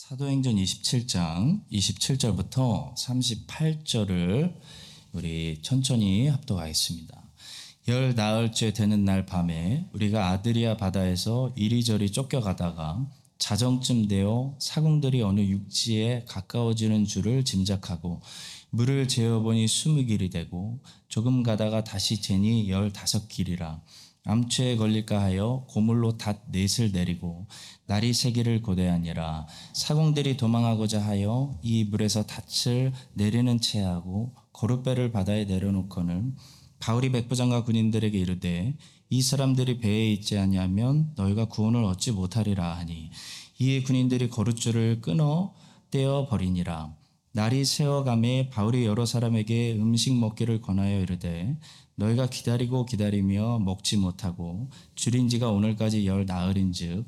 사도행전 27장 27절부터 38절을 우리 천천히 합독하겠습니다. 열 나흘째 되는 날 밤에 우리가 아드리아 바다에서 이리저리 쫓겨가다가 자정쯤 되어 사공들이 어느 육지에 가까워지는 줄을 짐작하고 물을 재어보니 스무 길이 되고 조금 가다가 다시 재니 열다섯 길이라 암초에 걸릴까 하여 고물로 닷 넷을 내리고 날이 새기를 고대하니라. 사공들이 도망하고자 하여 이 물에서 닷을 내리는 채 하고 거룻배를 바다에 내려놓고는 바울이 백부장과 군인들에게 이르되 이 사람들이 배에 있지 아니하면 너희가 구원을 얻지 못하리라 하니 이에 군인들이 거룻줄을 끊어 떼어 버리니라. 날이 새어감에 바울이 여러 사람에게 음식 먹기를 권하여 이르되 너희가 기다리고 기다리며 먹지 못하고 줄인 지가 오늘까지 열 나흘인즉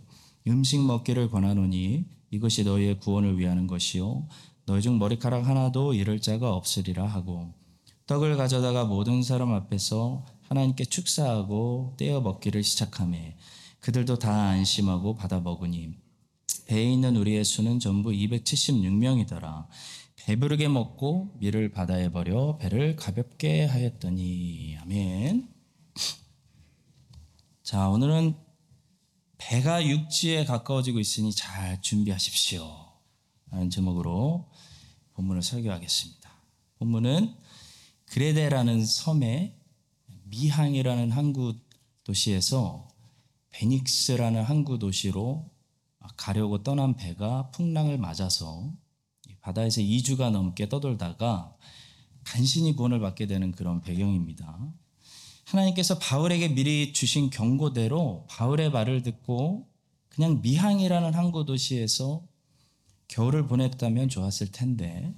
음식 먹기를 권하노니 이것이 너희의 구원을 위하는 것이요 너희 중 머리카락 하나도 잃을 자가 없으리라 하고 떡을 가져다가 모든 사람 앞에서 하나님께 축사하고 떼어 먹기를 시작하매 그들도 다 안심하고 받아 먹으니 배에 있는 우리의 수는 전부 276명이더라. 배부르게 먹고 밀을 바다에 버려 배를 가볍게 하였더니 아멘. 자 오늘은 배가 육지에 가까워지고 있으니 잘 준비하십시오. 라는 제목으로 본문을 설교하겠습니다. 본문은 그레데라는 섬의 미항이라는 항구 도시에서 베닉스라는 항구 도시로 가려고 떠난 배가 풍랑을 맞아서 바다에서 2주가 넘게 떠돌다가 간신히 구원을 받게 되는 그런 배경입니다. 하나님께서 바울에게 미리 주신 경고대로 바울의 말을 듣고 그냥 미항이라는 항구 도시에서 겨울을 보냈다면 좋았을 텐데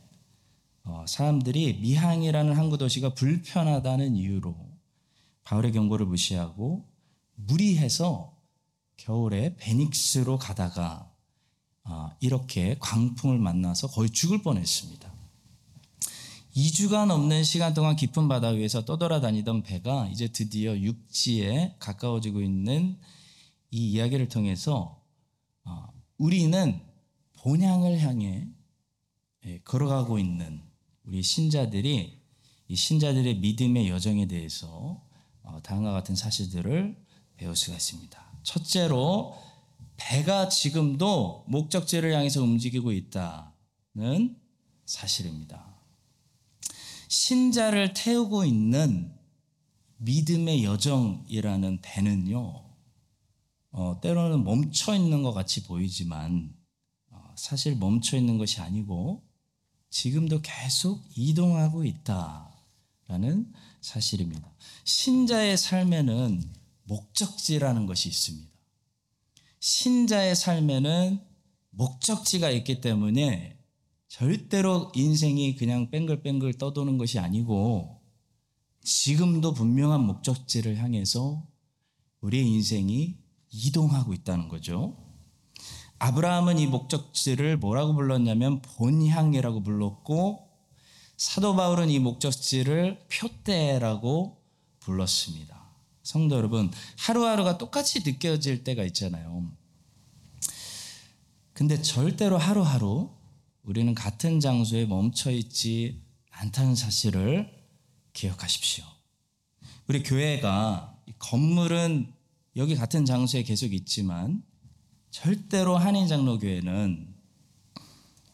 어, 사람들이 미항이라는 항구 도시가 불편하다는 이유로 바울의 경고를 무시하고 무리해서 겨울에 베닉스로 가다가 아, 이렇게 광풍을 만나서 거의 죽을 뻔했습니다. 2주가 넘는 시간 동안 깊은 바다 위에서 떠돌아다니던 배가 이제 드디어 육지에 가까워지고 있는 이 이야기를 통해서 아, 우리는 본향을 향해 예, 걸어가고 있는 우리 신자들이 이 신자들의 믿음의 여정에 대해서 어, 다음과 같은 사실들을 배울 수가 있습니다. 첫째로 배가 지금도 목적지를 향해서 움직이고 있다는 사실입니다. 신자를 태우고 있는 믿음의 여정이라는 배는요, 어, 때로는 멈춰 있는 것 같이 보이지만, 어, 사실 멈춰 있는 것이 아니고, 지금도 계속 이동하고 있다라는 사실입니다. 신자의 삶에는 목적지라는 것이 있습니다. 신자의 삶에는 목적지가 있기 때문에 절대로 인생이 그냥 뺑글뺑글 떠도는 것이 아니고 지금도 분명한 목적지를 향해서 우리의 인생이 이동하고 있다는 거죠. 아브라함은 이 목적지를 뭐라고 불렀냐면 본향이라고 불렀고 사도 바울은 이 목적지를 표대라고 불렀습니다. 성도 여러분, 하루하루가 똑같이 느껴질 때가 있잖아요. 근데 절대로 하루하루 우리는 같은 장소에 멈춰 있지 않다는 사실을 기억하십시오. 우리 교회가 건물은 여기 같은 장소에 계속 있지만 절대로 한인장로교회는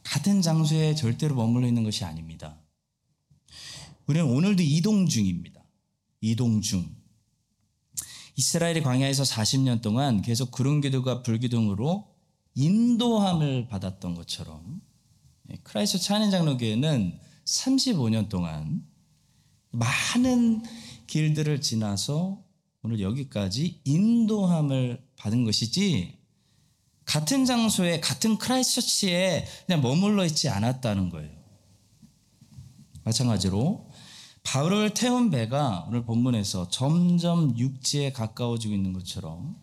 같은 장소에 절대로 머물러 있는 것이 아닙니다. 우리는 오늘도 이동 중입니다. 이동 중. 이스라엘이 광야에서 40년 동안 계속 구름 기둥과 불 기둥으로 인도함을 받았던 것처럼 예, 크라이스트처치 장로교회는 35년 동안 많은 길들을 지나서 오늘 여기까지 인도함을 받은 것이지 같은 장소에 같은 크라이스처치에 그냥 머물러 있지 않았다는 거예요. 마찬가지로 바울을 태운 배가 오늘 본문에서 점점 육지에 가까워지고 있는 것처럼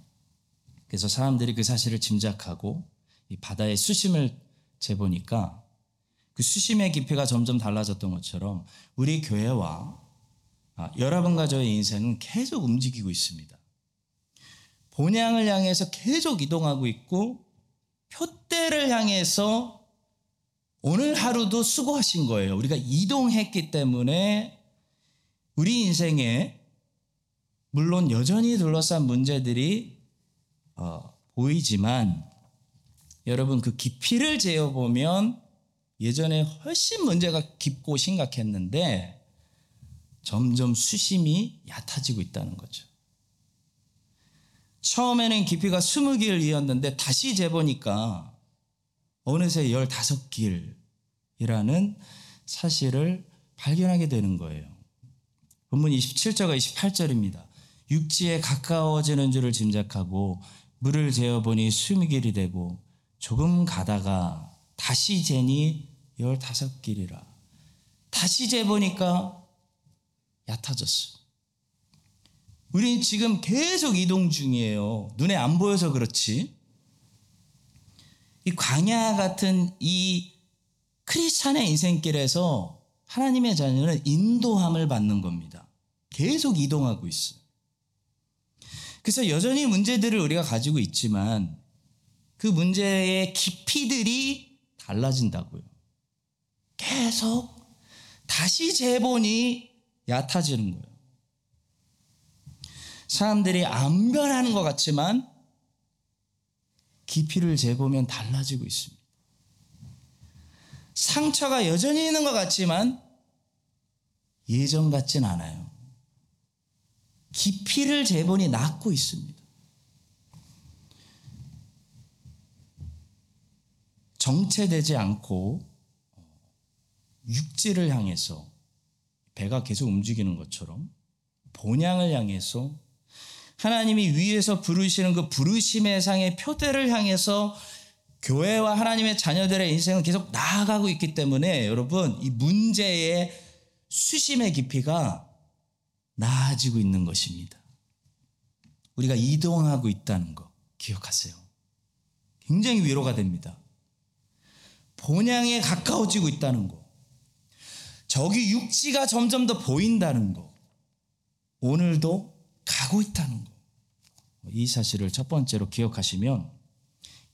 그래서 사람들이 그 사실을 짐작하고 이 바다의 수심을 재보니까 그 수심의 깊이가 점점 달라졌던 것처럼 우리 교회와 아, 여러분과 저의 인생은 계속 움직이고 있습니다. 본향을 향해서 계속 이동하고 있고 표대를 향해서 오늘 하루도 수고하신 거예요. 우리가 이동했기 때문에 우리 인생에 물론 여전히 둘러싼 문제들이 어, 보이지만 여러분 그 깊이를 재어 보면 예전에 훨씬 문제가 깊고 심각했는데 점점 수심이 얕아지고 있다는 거죠. 처음에는 깊이가 20길이었는데 다시 재보니까 어느새 15길이라는 사실을 발견하게 되는 거예요. 본문 27절과 28절입니다. 육지에 가까워지는 줄을 짐작하고 물을 재어보니 20길이 되고 조금 가다가 다시 재니 15길이라. 다시 재보니까 얕아졌어. 우리는 지금 계속 이동 중이에요. 눈에 안 보여서 그렇지. 이 광야 같은 이 크리스찬의 인생길에서 하나님의 자녀는 인도함을 받는 겁니다. 계속 이동하고 있어요. 그래서 여전히 문제들을 우리가 가지고 있지만 그 문제의 깊이들이 달라진다고요. 계속 다시 재본이 얕아지는 거예요. 사람들이 안 변하는 것 같지만 깊이를 재보면 달라지고 있습니다. 상처가 여전히 있는 것 같지만 예전 같진 않아요. 깊이를 재보니 낫고 있습니다. 정체되지 않고 육지를 향해서 배가 계속 움직이는 것처럼 본향을 향해서 하나님이 위에서 부르시는 그 부르심의 상의 표대를 향해서 교회와 하나님의 자녀들의 인생은 계속 나아가고 있기 때문에 여러분 이 문제의 수심의 깊이가 나아지고 있는 것입니다. 우리가 이동하고 있다는 거 기억하세요. 굉장히 위로가 됩니다. 본향에 가까워지고 있다는 거. 저기 육지가 점점 더 보인다는 거. 오늘도 가고 있다는 거. 이 사실을 첫 번째로 기억하시면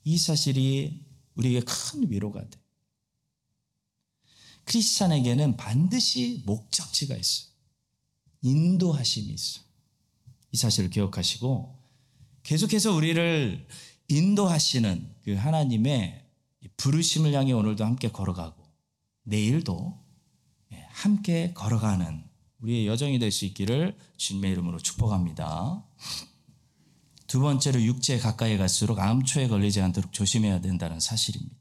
이 사실이 우리에게 큰 위로가 돼. 크리스찬에게는 반드시 목적지가 있어. 인도하심이 있어. 이 사실을 기억하시고 계속해서 우리를 인도하시는 그 하나님의 부르심을 향해 오늘도 함께 걸어가고 내일도 예, 함께 걸어가는 우리의 여정이 될 수 있기를 주님의 이름으로 축복합니다. 두 번째로 육지에 가까이 갈수록 암초에 걸리지 않도록 조심해야 된다는 사실입니다.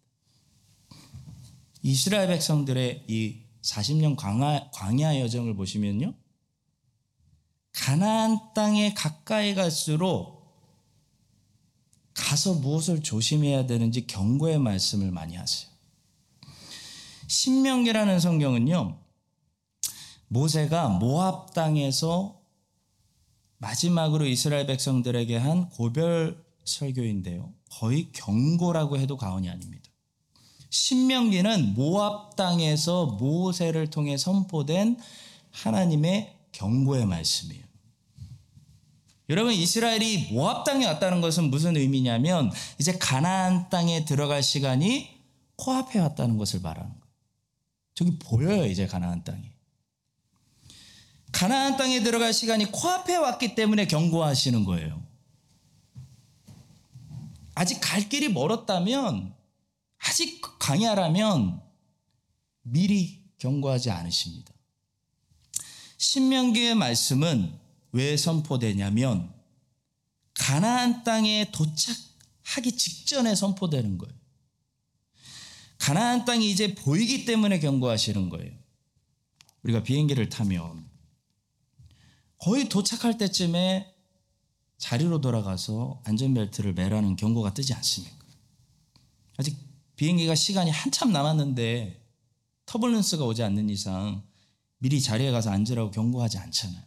이스라엘 백성들의 이 40년 광야, 광야 여정을 보시면요. 가나안 땅에 가까이 갈수록 가서 무엇을 조심해야 되는지 경고의 말씀을 많이 하세요. 신명기라는 성경은요. 모세가 모압 땅에서 마지막으로 이스라엘 백성들에게 한 고별 설교인데요. 거의 경고라고 해도 과언이 아닙니다. 신명기는 모압 땅에서 모세를 통해 선포된 하나님의 경고의 말씀이에요. 여러분 이스라엘이 모압 땅에 왔다는 것은 무슨 의미냐면 이제 가나안 땅에 들어갈 시간이 코앞에 왔다는 것을 말하는 거예요. 저기 보여요 이제 가나안 땅이. 가나안 땅에 들어갈 시간이 코앞에 왔기 때문에 경고하시는 거예요. 아직 갈 길이 멀었다면 아직 강야라면 미리 경고하지 않으십니다. 신명기의 말씀은 왜 선포되냐면 가나안 땅에 도착하기 직전에 선포되는 거예요. 가나안 땅이 이제 보이기 때문에 경고하시는 거예요. 우리가 비행기를 타면 거의 도착할 때쯤에 자리로 돌아가서 안전벨트를 매라는 경고가 뜨지 않습니까? 아직 비행기가 시간이 한참 남았는데 터블런스가 오지 않는 이상 미리 자리에 가서 앉으라고 경고하지 않잖아요.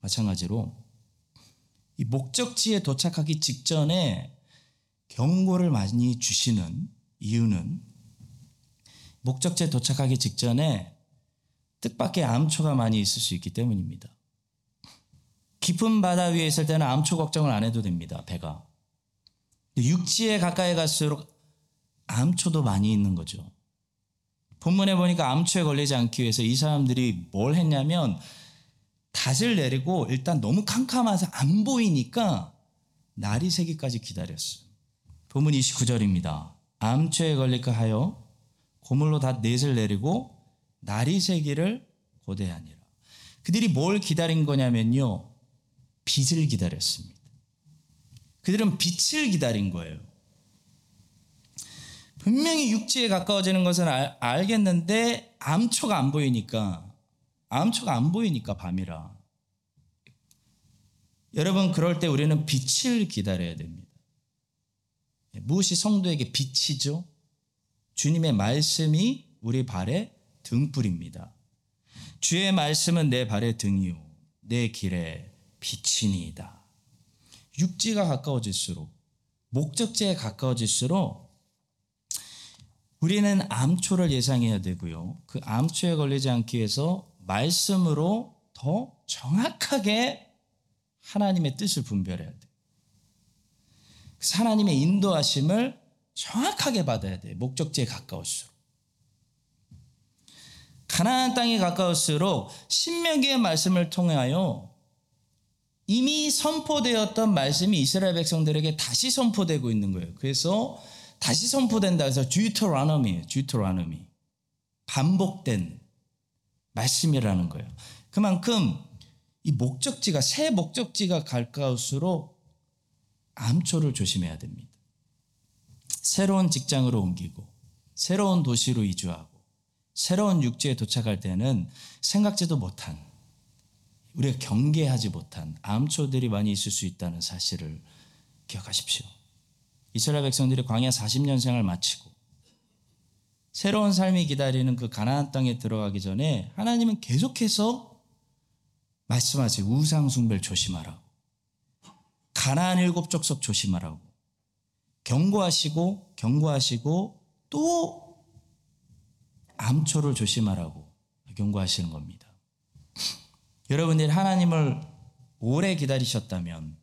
마찬가지로 이 목적지에 도착하기 직전에 경고를 많이 주시는 이유는 목적지에 도착하기 직전에 뜻밖의 암초가 많이 있을 수 있기 때문입니다. 깊은 바다 위에 있을 때는 암초 걱정을 안 해도 됩니다. 배가. 육지에 가까이 갈수록 암초도 많이 있는 거죠. 본문에 보니까 암초에 걸리지 않기 위해서 이 사람들이 뭘 했냐면 닷을 내리고 일단 너무 캄캄해서 안 보이니까 날이 새기까지 기다렸어요. 본문 29절입니다. 암초에 걸릴까 하여 고물로 닷 넷을 내리고 날이 새기를 고대하니라. 그들이 뭘 기다린 거냐면요. 빛을 기다렸습니다. 그들은 빛을 기다린 거예요. 분명히 육지에 가까워지는 것은 알, 알겠는데 암초가 안 보이니까 암초가 안 보이니까 밤이라. 여러분 그럴 때 우리는 빛을 기다려야 됩니다. 무엇이 성도에게 빛이죠? 주님의 말씀이 우리 발의 등불입니다. 주의 말씀은 내 발의 등이요 내 길에 빛이니이다. 육지가 가까워질수록 목적지에 가까워질수록 우리는 암초를 예상해야 되고요. 그 암초에 걸리지 않기 위해서 말씀으로 더 정확하게 하나님의 뜻을 분별해야 돼요. 하나님의 인도하심을 정확하게 받아야 돼요. 목적지에 가까울수록. 가나안 땅에 가까울수록 신명기의 말씀을 통하여 이미 선포되었던 말씀이 이스라엘 백성들에게 다시 선포되고 있는 거예요. 그래서 다시 선포된다 해서. 듀토라노미. 반복된 말씀이라는 거예요. 그만큼 이 목적지가 새 목적지가 가까울수록 암초를 조심해야 됩니다. 새로운 직장으로 옮기고 새로운 도시로 이주하고 새로운 육지에 도착할 때는 생각지도 못한 우리가 경계하지 못한 암초들이 많이 있을 수 있다는 사실을 기억하십시오. 이스라엘 백성들이 광야 40년 생을 마치고 새로운 삶이 기다리는 그 가나안 땅에 들어가기 전에 하나님은 계속해서 말씀하세요. 우상 숭배를 조심하라고. 가나안 일곱 족속 조심하라고. 경고하시고 경고하시고 또 암초를 조심하라고 경고하시는 겁니다. 여러분들이 하나님을 오래 기다리셨다면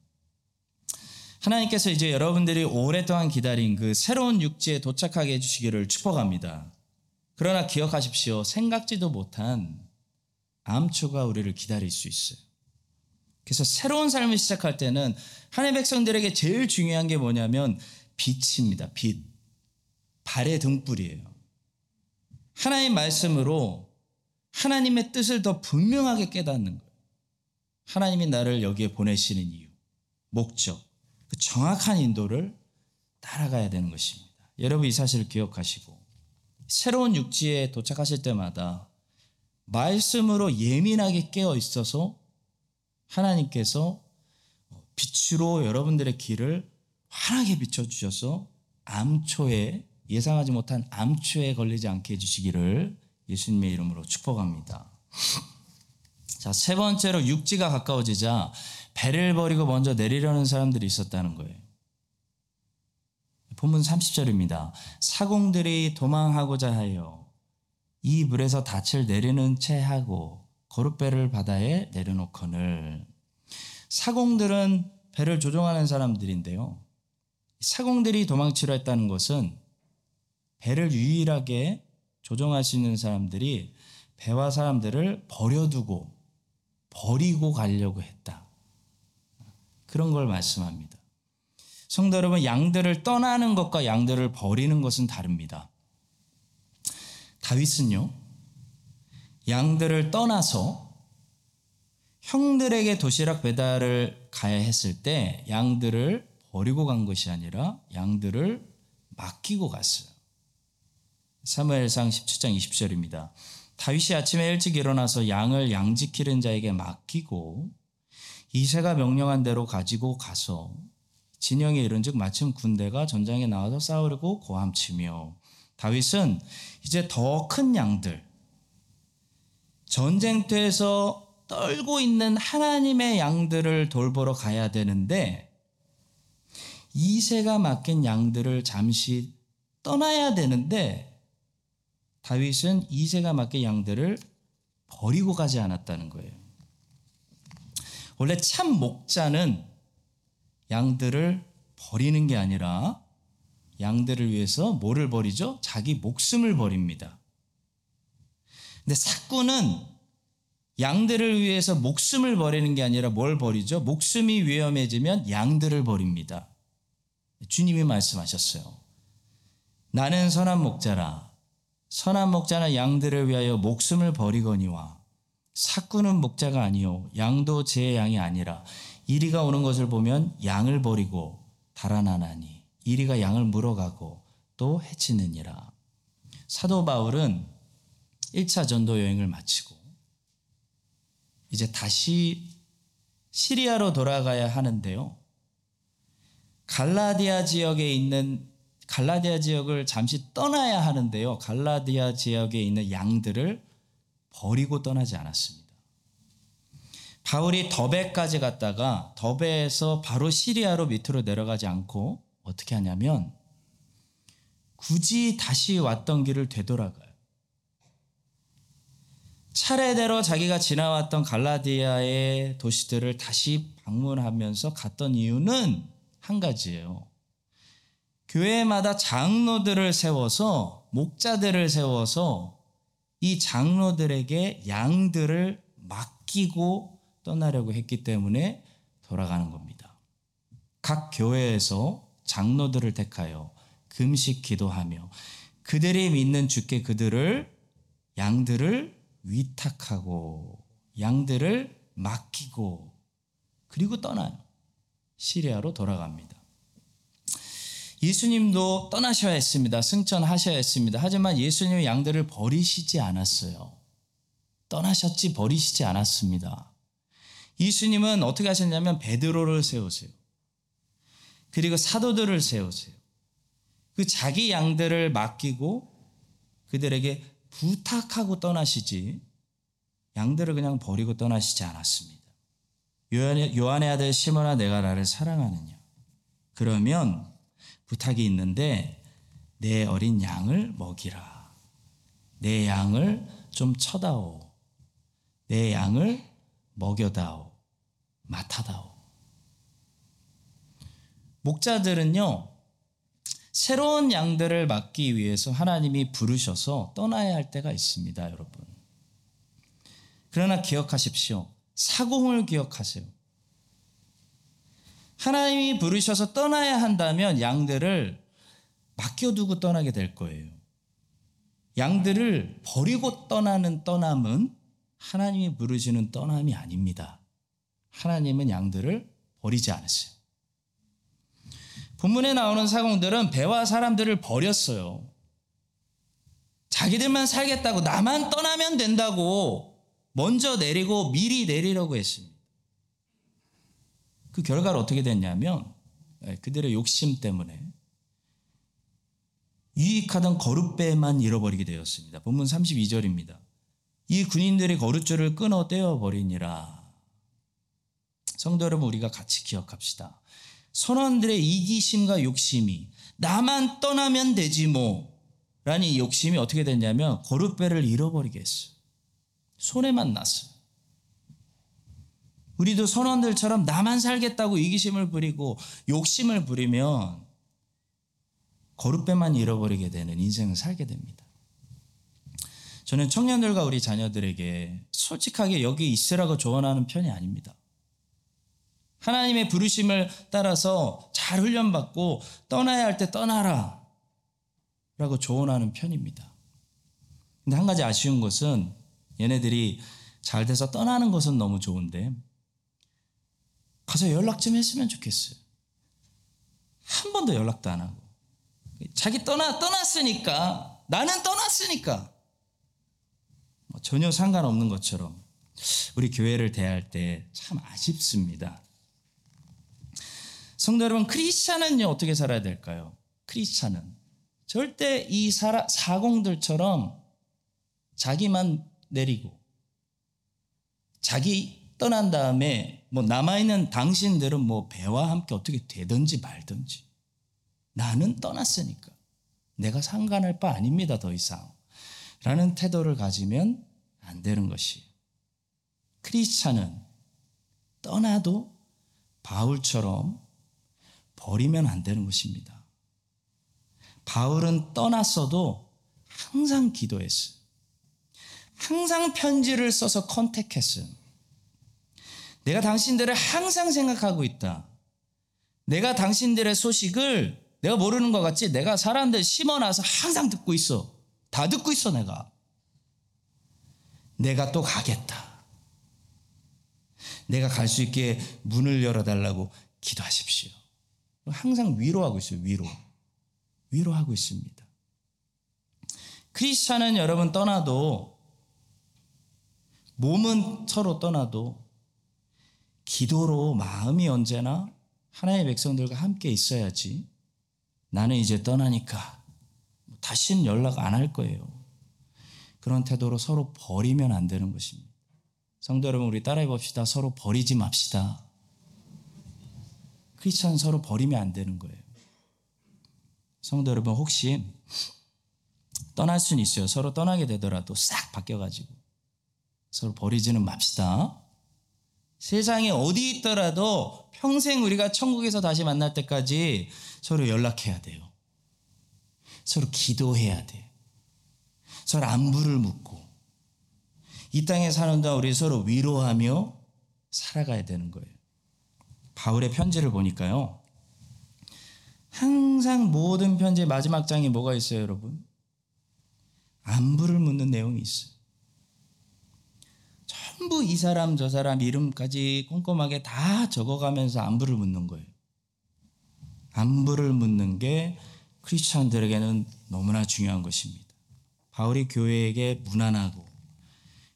하나님께서 이제 여러분들이 오랫동안 기다린 그 새로운 육지에 도착하게 해주시기를 축복합니다. 그러나 기억하십시오. 생각지도 못한 암초가 우리를 기다릴 수 있어요. 그래서 새로운 삶을 시작할 때는 하나님 백성들에게 제일 중요한 게 뭐냐면 빛입니다. 빛. 발의 등불이에요. 하나님 말씀으로 하나님의 뜻을 더 분명하게 깨닫는 거예요. 하나님이 나를 여기에 보내시는 이유, 목적, 그 정확한 인도를 따라가야 되는 것입니다. 여러분 이 사실을 기억하시고 새로운 육지에 도착하실 때마다 말씀으로 예민하게 깨어 있어서 하나님께서 빛으로 여러분들의 길을 환하게 비춰주셔서 암초에 예상하지 못한 암초에 걸리지 않게 해주시기를 예수님의 이름으로 축복합니다. 자, 세 번째로 육지가 가까워지자 배를 버리고 먼저 내리려는 사람들이 있었다는 거예요. 본문 30절입니다. 사공들이 도망하고자 하여 이 물에서 닻을 내리는 채 하고 거룻배를 바다에 내려놓거늘 사공들은 배를 조종하는 사람들인데요. 사공들이 도망치려 했다는 것은 배를 유일하게 조종할 수 있는 사람들이 배와 사람들을 버려두고 버리고 가려고 했다. 그런 걸 말씀합니다. 성도 여러분, 양들을 떠나는 것과 양들을 버리는 것은 다릅니다. 다윗은요, 양들을 떠나서 형들에게 도시락 배달을 가야 했을 때 양들을 버리고 간 것이 아니라 양들을 맡기고 갔어요. 사무엘상 17장 20절입니다. 다윗이 아침에 일찍 일어나서 양을 양지키는 자에게 맡기고 이세가 명령한 대로 가지고 가서 진영에 이른즉 마침 군대가 전장에 나와서 싸우려고 고함치며 다윗은 이제 더 큰 양들 전쟁터에서 떨고 있는 하나님의 양들을 돌보러 가야 되는데 이세가 맡긴 양들을 잠시 떠나야 되는데 다윗은 이세가 맡긴 양들을 버리고 가지 않았다는 거예요. 원래 참 목자는 양들을 버리는 게 아니라 양들을 위해서 뭐를 버리죠? 자기 목숨을 버립니다. 근데 사꾼은 양들을 위해서 목숨을 버리는 게 아니라 뭘 버리죠? 목숨이 위험해지면 양들을 버립니다. 주님이 말씀하셨어요. 나는 선한 목자라. 선한 목자는 양들을 위하여 목숨을 버리거니와 사꾼은 목자가 아니요 양도 제 양이 아니라 이리가 오는 것을 보면 양을 버리고 달아나나니 이리가 양을 물어가고 또 해치느니라. 사도 바울은 1차 전도 여행을 마치고 이제 다시 시리아로 돌아가야 하는데요. 갈라디아 지역에 있는 갈라디아 지역을 잠시 떠나야 하는데요. 갈라디아 지역에 있는 양들을 버리고 떠나지 않았습니다. 바울이 더베까지 갔다가 더베에서 바로 시리아로 밑으로 내려가지 않고 어떻게 하냐면 굳이 다시 왔던 길을 되돌아가요. 차례대로 자기가 지나왔던 갈라디아의 도시들을 다시 방문하면서 갔던 이유는 한 가지예요. 교회마다 장로들을 세워서 목자들을 세워서 이 장로들에게 양들을 맡기고 떠나려고 했기 때문에 돌아가는 겁니다. 각 교회에서 장로들을 택하여 금식 기도하며 그들이 믿는 주께 그들을 양들을 위탁하고 양들을 맡기고 그리고 떠나요. 시리아로 돌아갑니다. 예수님도 떠나셔야 했습니다. 승천하셔야 했습니다. 하지만 예수님이 양들을 버리시지 않았어요. 떠나셨지 버리시지 않았습니다. 예수님은 어떻게 하셨냐면 베드로를 세우세요. 그리고 사도들을 세우세요. 그 자기 양들을 맡기고 그들에게 부탁하고 떠나시지 양들을 그냥 버리고 떠나시지 않았습니다. 요한의, 요한의 아들 시몬아 내가 나를 사랑하느냐? 그러면 부탁이 있는데 내 어린 양을 먹이라. 내 양을 좀 쳐다오. 내 양을 먹여다오. 맡아다오. 목자들은요, 새로운 양들을 맡기 위해서 하나님이 부르셔서 떠나야 할 때가 있습니다, 여러분. 그러나 기억하십시오. 사공을 기억하세요. 하나님이 부르셔서 떠나야 한다면 양들을 맡겨두고 떠나게 될 거예요. 양들을 버리고 떠나는 떠남은 하나님이 부르시는 떠남이 아닙니다. 하나님은 양들을 버리지 않으세요. 본문에 나오는 사공들은 배와 사람들을 버렸어요. 자기들만 살겠다고 나만 떠나면 된다고 먼저 내리고 미리 내리려고 했습니다. 그 결과를 어떻게 됐냐면 예, 그들의 욕심 때문에 유익하던 거룻배만 잃어버리게 되었습니다. 본문 32절입니다. 이 군인들이 거룻줄을 끊어 떼어버리니라. 성도 여러분 우리가 같이 기억합시다. 선원들의 이기심과 욕심이 나만 떠나면 되지 뭐 라는 이 욕심이 어떻게 됐냐면 거룻배를 잃어버리게 했어요. 손해만 났어요. 우리도 선원들처럼 나만 살겠다고 이기심을 부리고 욕심을 부리면 거룻배만 잃어버리게 되는 인생을 살게 됩니다. 저는 청년들과 우리 자녀들에게 솔직하게 여기 있으라고 조언하는 편이 아닙니다. 하나님의 부르심을 따라서 잘 훈련받고 떠나야 할 때 떠나라. 라고 조언하는 편입니다. 근데 한 가지 아쉬운 것은 얘네들이 잘 돼서 떠나는 것은 너무 좋은데 가서 연락 좀 했으면 좋겠어요. 한 번도 연락도 안 하고. 자기 떠나, 떠났으니까. 나는 떠났으니까. 뭐 전혀 상관없는 것처럼 우리 교회를 대할 때 참 아쉽습니다. 성도 여러분, 크리스찬은요, 어떻게 살아야 될까요? 크리스찬은. 절대 이 사라, 사공들처럼 자기만 내리고, 자기 떠난 다음에 뭐 남아있는 당신들은 뭐 배와 함께 어떻게 되든지 말든지. 나는 떠났으니까. 내가 상관할 바 아닙니다, 더 이상. 라는 태도를 가지면 안 되는 것이. 크리스찬은 떠나도 바울처럼 버리면 안 되는 것입니다. 바울은 떠났어도 항상 기도했어요. 항상 편지를 써서 컨택했어요. 내가 당신들을 항상 생각하고 있다. 내가 당신들의 소식을 내가 모르는 것 같지? 내가 사람들 심어놔서 항상 듣고 있어. 다 듣고 있어, 내가. 내가 또 가겠다. 내가 갈 수 있게 문을 열어달라고 기도하십시오. 항상 위로하고 있어요, 위로. 위로하고 있습니다. 크리스찬은 여러분 떠나도 몸은 서로 떠나도 기도로 마음이 언제나 하나님의 백성들과 함께 있어야지 나는 이제 떠나니까 다시는 연락 안 할 거예요. 그런 태도로 서로 버리면 안 되는 것입니다. 성도 여러분, 우리 따라해 봅시다. 서로 버리지 맙시다. 크리스찬 서로 버리면 안 되는 거예요. 성도 여러분, 혹시 떠날 수는 있어요. 서로 떠나게 되더라도 싹 바뀌어가지고. 서로 버리지는 맙시다. 세상에 어디 있더라도 평생 우리가 천국에서 다시 만날 때까지 서로 연락해야 돼요. 서로 기도해야 돼. 서로 안부를 묻고 이 땅에 사는 동안 우리 서로 위로하며 살아가야 되는 거예요. 바울의 편지를 보니까요. 항상 모든 편지의 마지막 장에 뭐가 있어요, 여러분? 안부를 묻는 내용이 있어요. 전부 이 사람 저 사람 이름까지 꼼꼼하게 다 적어가면서 안부를 묻는 거예요. 안부를 묻는 게 크리스천들에게는 너무나 중요한 것입니다. 바울이 교회에게 무난하고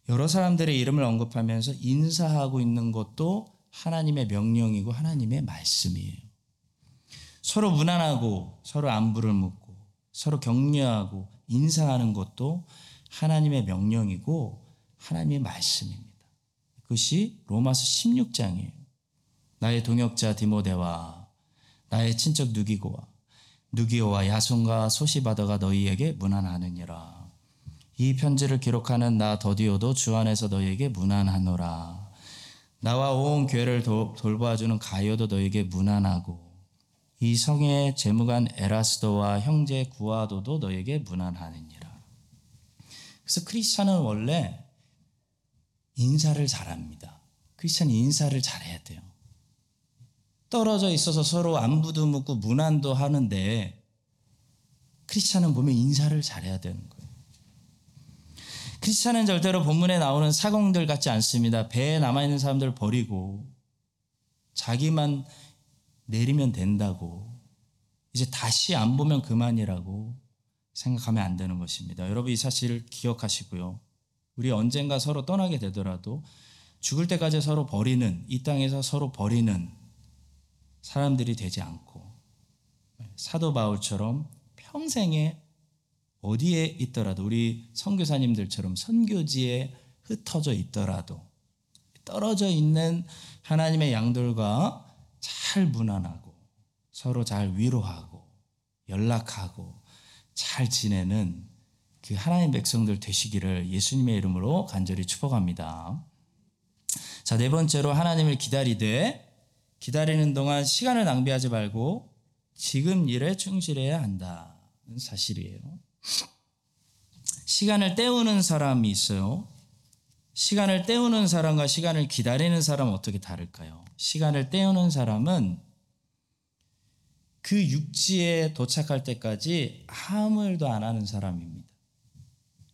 여러 사람들의 이름을 언급하면서 인사하고 있는 것도 하나님의 명령이고 하나님의 말씀이에요. 서로 무난하고 서로 안부를 묻고 서로 격려하고 인사하는 것도 하나님의 명령이고 하나님의 말씀입니다. 그것이 로마서 16장이에요. 나의 동역자 디모데와 나의 친척 누기고와 누기오와 야손과 소시바더가 너희에게 문안하느니라. 이 편지를 기록하는 나 더디오도 주 안에서 너희에게 문안하노라. 나와 온 교회를 도, 돌봐주는 가요도 너희에게 문안하고 이 성의 재무관 에라스도와 형제 구아도도 너희에게 문안하느니라. 그래서 크리스찬은 원래 인사를 잘합니다. 크리스찬이 인사를 잘해야 돼요. 떨어져 있어서 서로 안부도 묻고 문안도 하는데 크리스찬은 보면 인사를 잘해야 되는 거예요. 크리스찬은 절대로 본문에 나오는 사공들 같지 않습니다. 배에 남아있는 사람들 버리고 자기만 내리면 된다고 이제 다시 안 보면 그만이라고 생각하면 안 되는 것입니다. 여러분 이 사실을 기억하시고요. 우리 언젠가 서로 떠나게 되더라도 죽을 때까지 서로 버리는 이 땅에서 서로 버리는 사람들이 되지 않고 사도 바울처럼 평생에 어디에 있더라도 우리 선교사님들처럼 선교지에 흩어져 있더라도 떨어져 있는 하나님의 양들과 잘 무난하고 서로 잘 위로하고 연락하고 잘 지내는 그 하나님 백성들 되시기를 예수님의 이름으로 간절히 축복합니다. 자, 네 번째로 하나님을 기다리되 기다리는 동안 시간을 낭비하지 말고 지금 일에 충실해야 한다는 사실이에요. 시간을 때우는 사람이 있어요. 시간을 때우는 사람과 시간을 기다리는 사람은 어떻게 다를까요? 시간을 때우는 사람은 그 육지에 도착할 때까지 아무 일도 안 하는 사람입니다.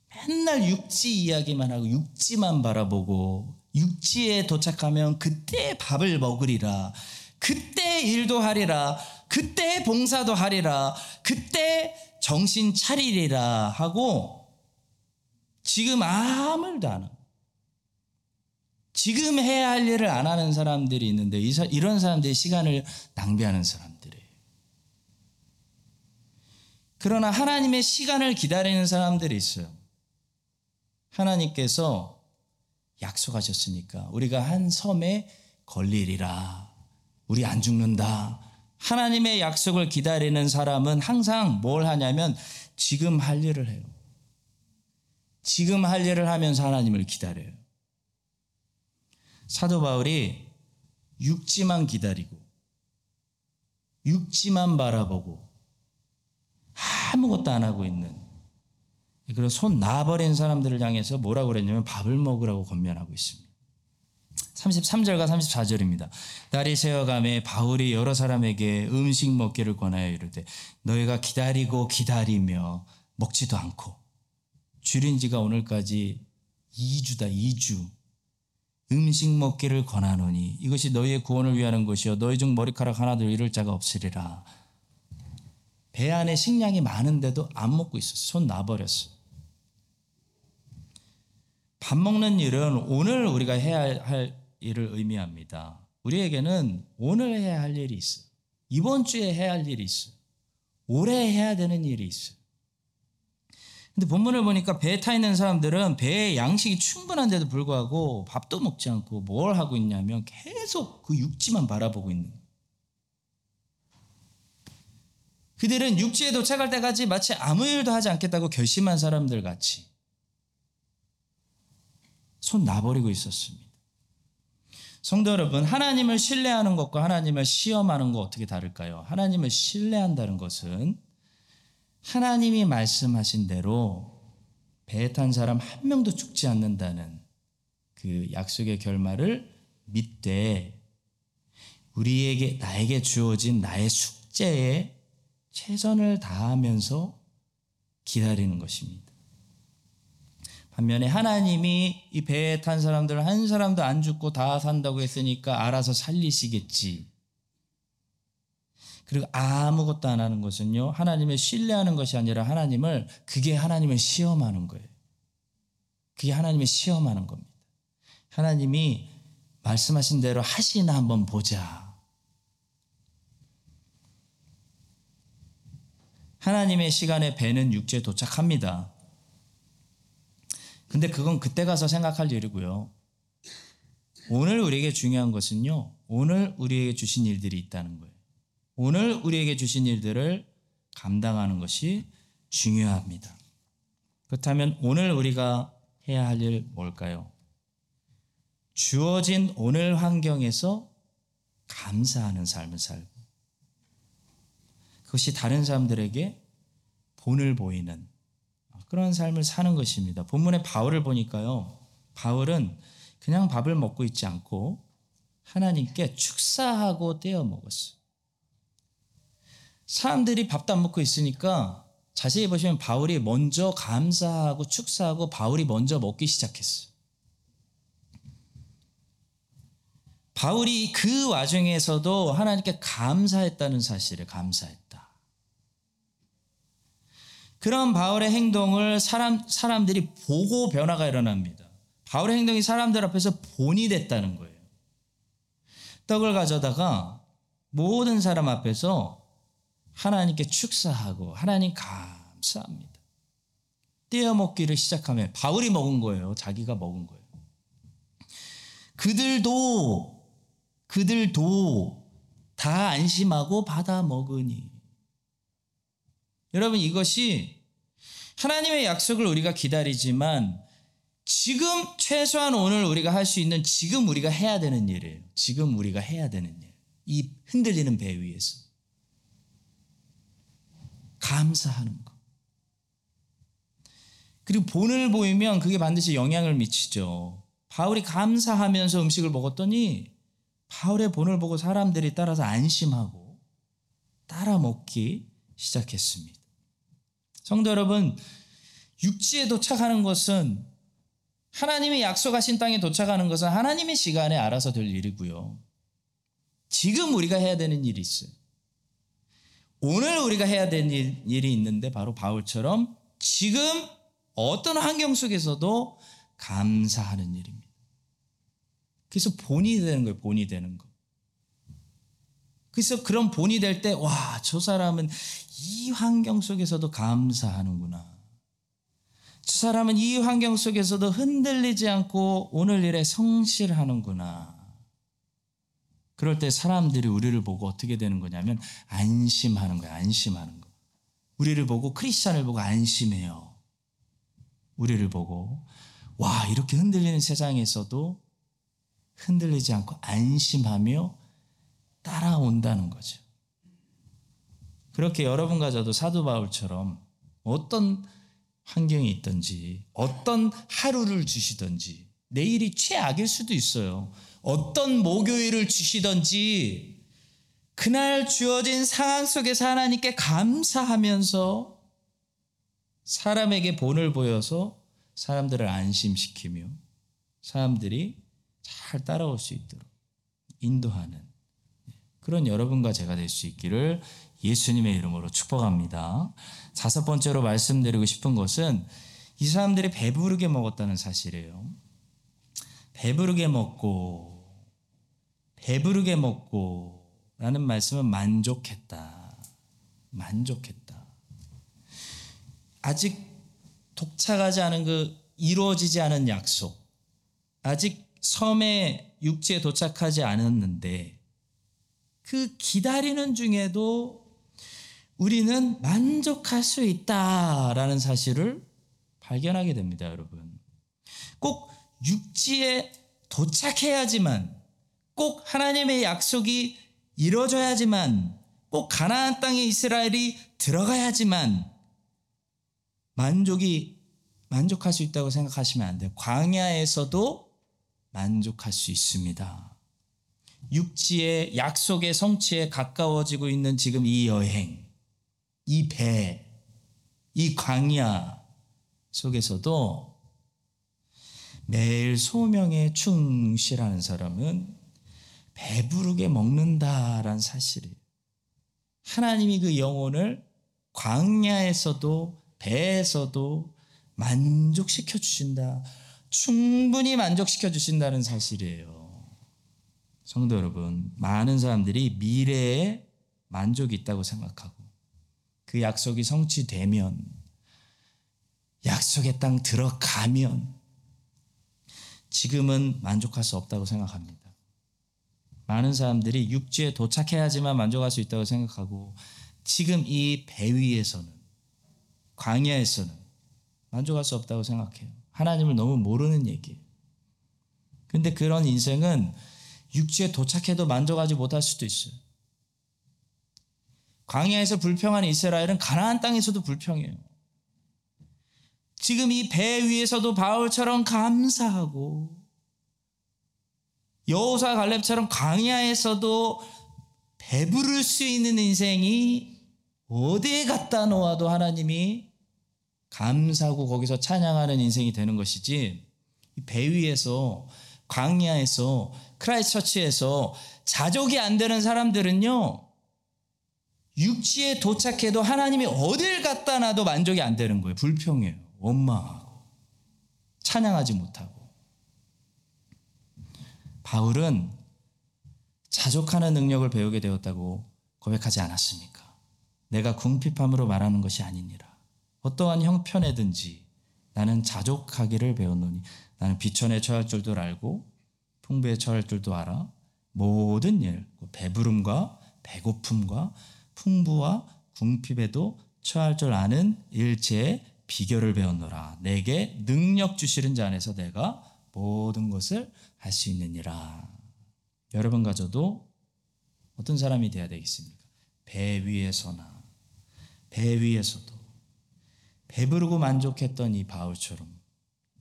맨날 육지 이야기만 하고 육지만 바라보고 육지에 도착하면 그때 밥을 먹으리라. 그때 일도 하리라. 그때 봉사도 하리라. 그때 정신 차리리라 하고 지금 아무 일도 안 하고 지금 해야 할 일을 안 하는 사람들이 있는데 이런 사람들이 시간을 낭비하는 사람들이에요. 그러나 하나님의 시간을 기다리는 사람들이 있어요. 하나님께서 약속하셨으니까 우리가 한 섬에 걸리리라. 우리 안 죽는다. 하나님의 약속을 기다리는 사람은 항상 뭘 하냐면 지금 할 일을 해요. 지금 할 일을 하면서 하나님을 기다려요. 사도 바울이 육지만 기다리고 육지만 바라보고 아무것도 안 하고 있는 그리고 손 놔버린 사람들을 향해서 뭐라고 그랬냐면 밥을 먹으라고 권면하고 있습니다. 33절과 34절입니다. 딸이 세어감에 바울이 여러 사람에게 음식 먹기를 권하여 이르되 너희가 기다리고 기다리며 먹지도 않고 줄인 지가 오늘까지 2주다 2주 음식 먹기를 권하노니 이것이 너희의 구원을 위하는 것이요 너희 중 머리카락 하나도 잃을 자가 없으리라. 배 안에 식량이 많은데도 안 먹고 있었어. 손 놔버렸어. 밥 먹는 일은 오늘 우리가 해야 할 일을 의미합니다. 우리에게는 오늘 해야 할 일이 있어. 이번 주에 해야 할 일이 있어. 올해 해야 되는 일이 있어. 근데 본문을 보니까 배에 타 있는 사람들은 배에 양식이 충분한데도 불구하고 밥도 먹지 않고 뭘 하고 있냐면 계속 그 육지만 바라보고 있는 거예요. 그들은 육지에 도착할 때까지 마치 아무 일도 하지 않겠다고 결심한 사람들 같이 손 놔버리고 있었습니다. 성도 여러분, 하나님을 신뢰하는 것과 하나님을 시험하는 것 어떻게 다를까요? 하나님을 신뢰한다는 것은 하나님이 말씀하신 대로 배에 탄 사람 한 명도 죽지 않는다는 그 약속의 결말을 믿되 우리에게 나에게 주어진 나의 숙제에 최선을 다하면서 기다리는 것입니다. 반면에 하나님이 이 배에 탄 사람들 한 사람도 안 죽고 다 산다고 했으니까 알아서 살리시겠지. 그리고 아무것도 안 하는 것은요, 하나님을 신뢰하는 것이 아니라 하나님을, 그게 하나님을 시험하는 거예요. 그게 하나님을 시험하는 겁니다. 하나님이 말씀하신 대로 하시나 한번 보자. 하나님의 시간에 배는 육지에 도착합니다. 근데 그건 그때 가서 생각할 일이고요. 오늘 우리에게 중요한 것은요, 오늘 우리에게 주신 일들이 있다는 거예요. 오늘 우리에게 주신 일들을 감당하는 것이 중요합니다. 그렇다면 오늘 우리가 해야 할 일 뭘까요? 주어진 오늘 환경에서 감사하는 삶을 살고 그것이 다른 사람들에게 본을 보이는 그런 삶을 사는 것입니다. 본문의 바울을 보니까요. 바울은 그냥 밥을 먹고 있지 않고 하나님께 축사하고 떼어 먹었어요. 사람들이 밥도 안 먹고 있으니까 자세히 보시면 바울이 먼저 감사하고 축사하고 바울이 먼저 먹기 시작했어요. 바울이 그 와중에서도 하나님께 감사했다는 사실을 감사했다. 그런 바울의 행동을 사람, 사람들이 보고 변화가 일어납니다. 바울의 행동이 사람들 앞에서 본이 됐다는 거예요. 떡을 가져다가 모든 사람 앞에서 하나님께 축사하고 하나님 감사합니다. 떼어 먹기를 시작하면 바울이 먹은 거예요. 자기가 먹은 거예요. 그들도 그들도 다 안심하고 받아 먹으니 여러분 이것이 하나님의 약속을 우리가 기다리지만 지금 최소한 오늘 우리가 할 수 있는 지금 우리가 해야 되는 일이에요. 지금 우리가 해야 되는 일. 이 흔들리는 배 위에서 감사하는 것. 그리고 본을 보이면 그게 반드시 영향을 미치죠. 바울이 감사하면서 음식을 먹었더니 바울의 본을 보고 사람들이 따라서 안심하고 따라 먹기 시작했습니다. 성도 여러분, 육지에 도착하는 것은 하나님이 약속하신 땅에 도착하는 것은 하나님의 시간에 알아서 될 일이고요. 지금 우리가 해야 되는 일이 있어요. 오늘 우리가 해야 되는 일이 있는데 바로 바울처럼 지금 어떤 환경 속에서도 감사하는 일입니다. 그래서 본이 되는 거예요. 본이 되는 거. 그래서 그런 본이 될 때, 와, 저 사람은 이 환경 속에서도 감사하는구나. 저 사람은 이 환경 속에서도 흔들리지 않고 오늘 일에 성실하는구나. 그럴 때 사람들이 우리를 보고 어떻게 되는 거냐면 안심하는 거야. 안심하는 거. 우리를 보고 크리스찬을 보고 안심해요. 우리를 보고 와 이렇게 흔들리는 세상에서도 흔들리지 않고 안심하며 따라온다는 거죠. 그렇게 여러분과 저도 사도 바울처럼 어떤 환경이 있든지 어떤 하루를 주시든지 내일이 최악일 수도 있어요. 어떤 목요일을 주시든지 그날 주어진 상황 속에서 하나님께 감사하면서 사람에게 본을 보여서 사람들을 안심시키며 사람들이 잘 따라올 수 있도록 인도하는 그런 여러분과 제가 될 수 있기를 예수님의 이름으로 축복합니다. 다섯 번째로 말씀드리고 싶은 것은 이 사람들이 배부르게 먹었다는 사실이에요. 배부르게 먹고 배부르게 먹고 라는 말씀은 만족했다. 만족했다. 아직 독착하지 않은 그 이루어지지 않은 약속. 아직 섬에 육지에 도착하지 않았는데 그 기다리는 중에도 우리는 만족할 수 있다라는 사실을 발견하게 됩니다, 여러분. 꼭 육지에 도착해야지만 꼭 하나님의 약속이 이루어져야지만 꼭 가나안 땅에 이스라엘이 들어가야지만 만족이 만족할 수 있다고 생각하시면 안 돼요. 광야에서도 만족할 수 있습니다. 육지의 약속의 성취에 가까워지고 있는 지금 이 여행, 이 배, 이 광야 속에서도 매일 소명에 충실하는 사람은 배부르게 먹는다라는 사실이에요. 하나님이 그 영혼을 광야에서도 배에서도 만족시켜 주신다. 충분히 만족시켜 주신다는 사실이에요. 성도 여러분, 많은 사람들이 미래에 만족이 있다고 생각하고 그 약속이 성취되면 약속의 땅 들어가면 지금은 만족할 수 없다고 생각합니다. 많은 사람들이 육지에 도착해야지만 만족할 수 있다고 생각하고 지금 이 배 위에서는 광야에서는 만족할 수 없다고 생각해요. 하나님을 너무 모르는 얘기예요. 근데 그런 인생은 육지에 도착해도 만족하지 못할 수도 있어요. 광야에서 불평한 이스라엘은 가나안 땅에서도 불평해요. 지금 이 배 위에서도 바울처럼 감사하고 여호수아 갈렙처럼 광야에서도 배부를 수 있는 인생이 어디에 갖다 놓아도 하나님이 감사하고 거기서 찬양하는 인생이 되는 것이지 배 위에서 광야에서 크라이스트처치에서 자족이 안 되는 사람들은요 육지에 도착해도 하나님이 어딜 갖다 놔도 만족이 안 되는 거예요 불평해요 원망하고 찬양하지 못하고 바울은 자족하는 능력을 배우게 되었다고 고백하지 않았습니까? 내가 궁핍함으로 말하는 것이 아니니라. 어떠한 형편에든지 나는 자족하기를 배웠노니 나는 비천에 처할 줄도 알고 풍부에 처할 줄도 알아. 모든 일, 배부름과 배고픔과 풍부와 궁핍에도 처할 줄 아는 일체의 비결을 배웠노라. 내게 능력 주시는 자 안에서 내가 모든 것을 할 수 있느니라. 여러분과 저도 어떤 사람이 되어야 되겠습니까? 배 위에서나 배 위에서도 배부르고 만족했던 이 바울처럼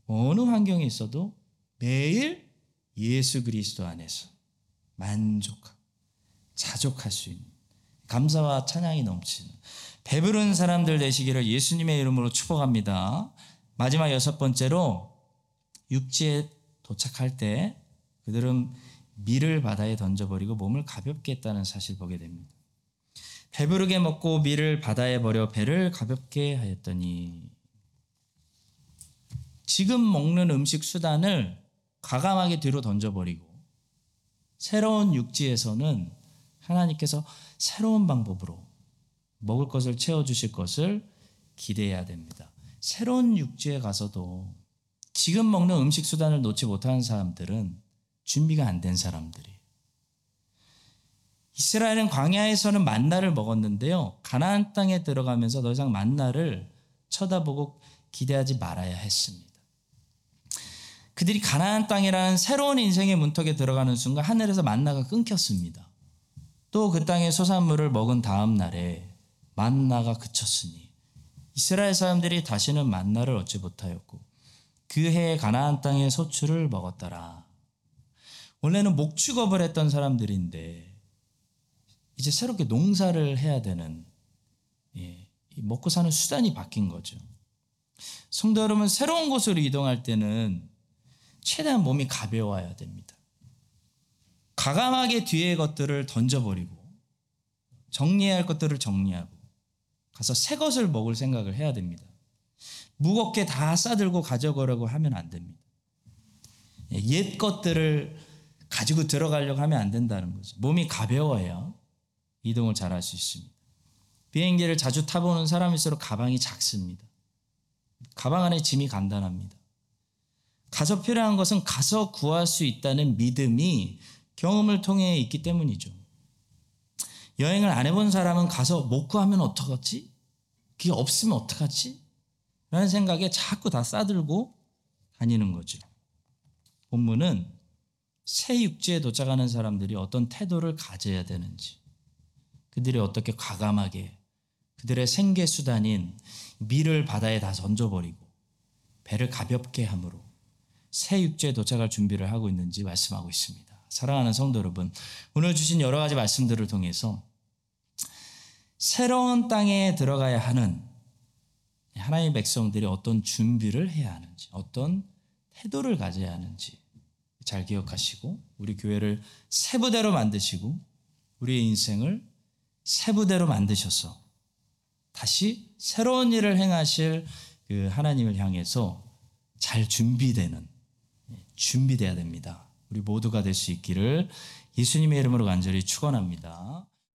어느 환경에 있어도 매일 예수 그리스도 안에서 만족하고 자족할 수 있는 감사와 찬양이 넘치는 배부른 사람들 되시기를 예수님의 이름으로 축복합니다. 마지막 여섯 번째로 육지에 도착할 때 그들은 밀을 바다에 던져버리고 몸을 가볍게 했다는 사실 보게 됩니다. 배부르게 먹고 밀을 바다에 버려 배를 가볍게 하였더니 지금 먹는 음식 수단을 과감하게 뒤로 던져버리고 새로운 육지에서는 하나님께서 새로운 방법으로 먹을 것을 채워주실 것을 기대해야 됩니다. 새로운 육지에 가서도 지금 먹는 음식 수단을 놓지 못하는 사람들은 준비가 안 된 사람들이. 이스라엘은 광야에서는 만나를 먹었는데요. 가나안 땅에 들어가면서 더 이상 만나를 쳐다보고 기대하지 말아야 했습니다. 그들이 가나안 땅이라는 새로운 인생의 문턱에 들어가는 순간 하늘에서 만나가 끊겼습니다. 또 그 땅의 소산물을 먹은 다음 날에 만나가 그쳤으니 이스라엘 사람들이 다시는 만나를 얻지 못하였고 그 해에 가나안 땅의 소출을 먹었더라. 원래는 목축업을 했던 사람들인데 이제 새롭게 농사를 해야 되는 예, 먹고 사는 수단이 바뀐 거죠. 성도 여러분 새로운 곳으로 이동할 때는 최대한 몸이 가벼워야 됩니다. 가감하게 뒤의 것들을 던져버리고 정리해야 할 것들을 정리하고 가서 새 것을 먹을 생각을 해야 됩니다. 무겁게 다 싸들고 가져가려고 하면 안 됩니다. 예, 옛 것들을 가지고 들어가려고 하면 안 된다는 거죠. 몸이 가벼워야 이동을 잘 할 수 있습니다. 비행기를 자주 타보는 사람일수록 가방이 작습니다. 가방 안에 짐이 간단합니다. 가서 필요한 것은 가서 구할 수 있다는 믿음이 경험을 통해 있기 때문이죠. 여행을 안 해본 사람은 가서 못 구하면 어떡하지? 그게 없으면 어떡하지? 라는 생각에 자꾸 다 싸들고 다니는 거죠. 본문은 새 육지에 도착하는 사람들이 어떤 태도를 가져야 되는지, 그들이 어떻게 과감하게 그들의 생계 수단인 밀을 바다에 다 던져버리고 배를 가볍게 함으로 새 육지에 도착할 준비를 하고 있는지 말씀하고 있습니다. 사랑하는 성도 여러분, 오늘 주신 여러 가지 말씀들을 통해서 새로운 땅에 들어가야 하는 하나님의 백성들이 어떤 준비를 해야 하는지, 어떤 태도를 가져야 하는지 잘 기억하시고 우리 교회를 새 부대로 만드시고 우리의 인생을 새 부대로 만드셔서 다시 새로운 일을 행하실 그 하나님을 향해서 잘 준비되는 준비돼야 됩니다. 우리 모두가 될 수 있기를 예수님의 이름으로 간절히 축원합니다.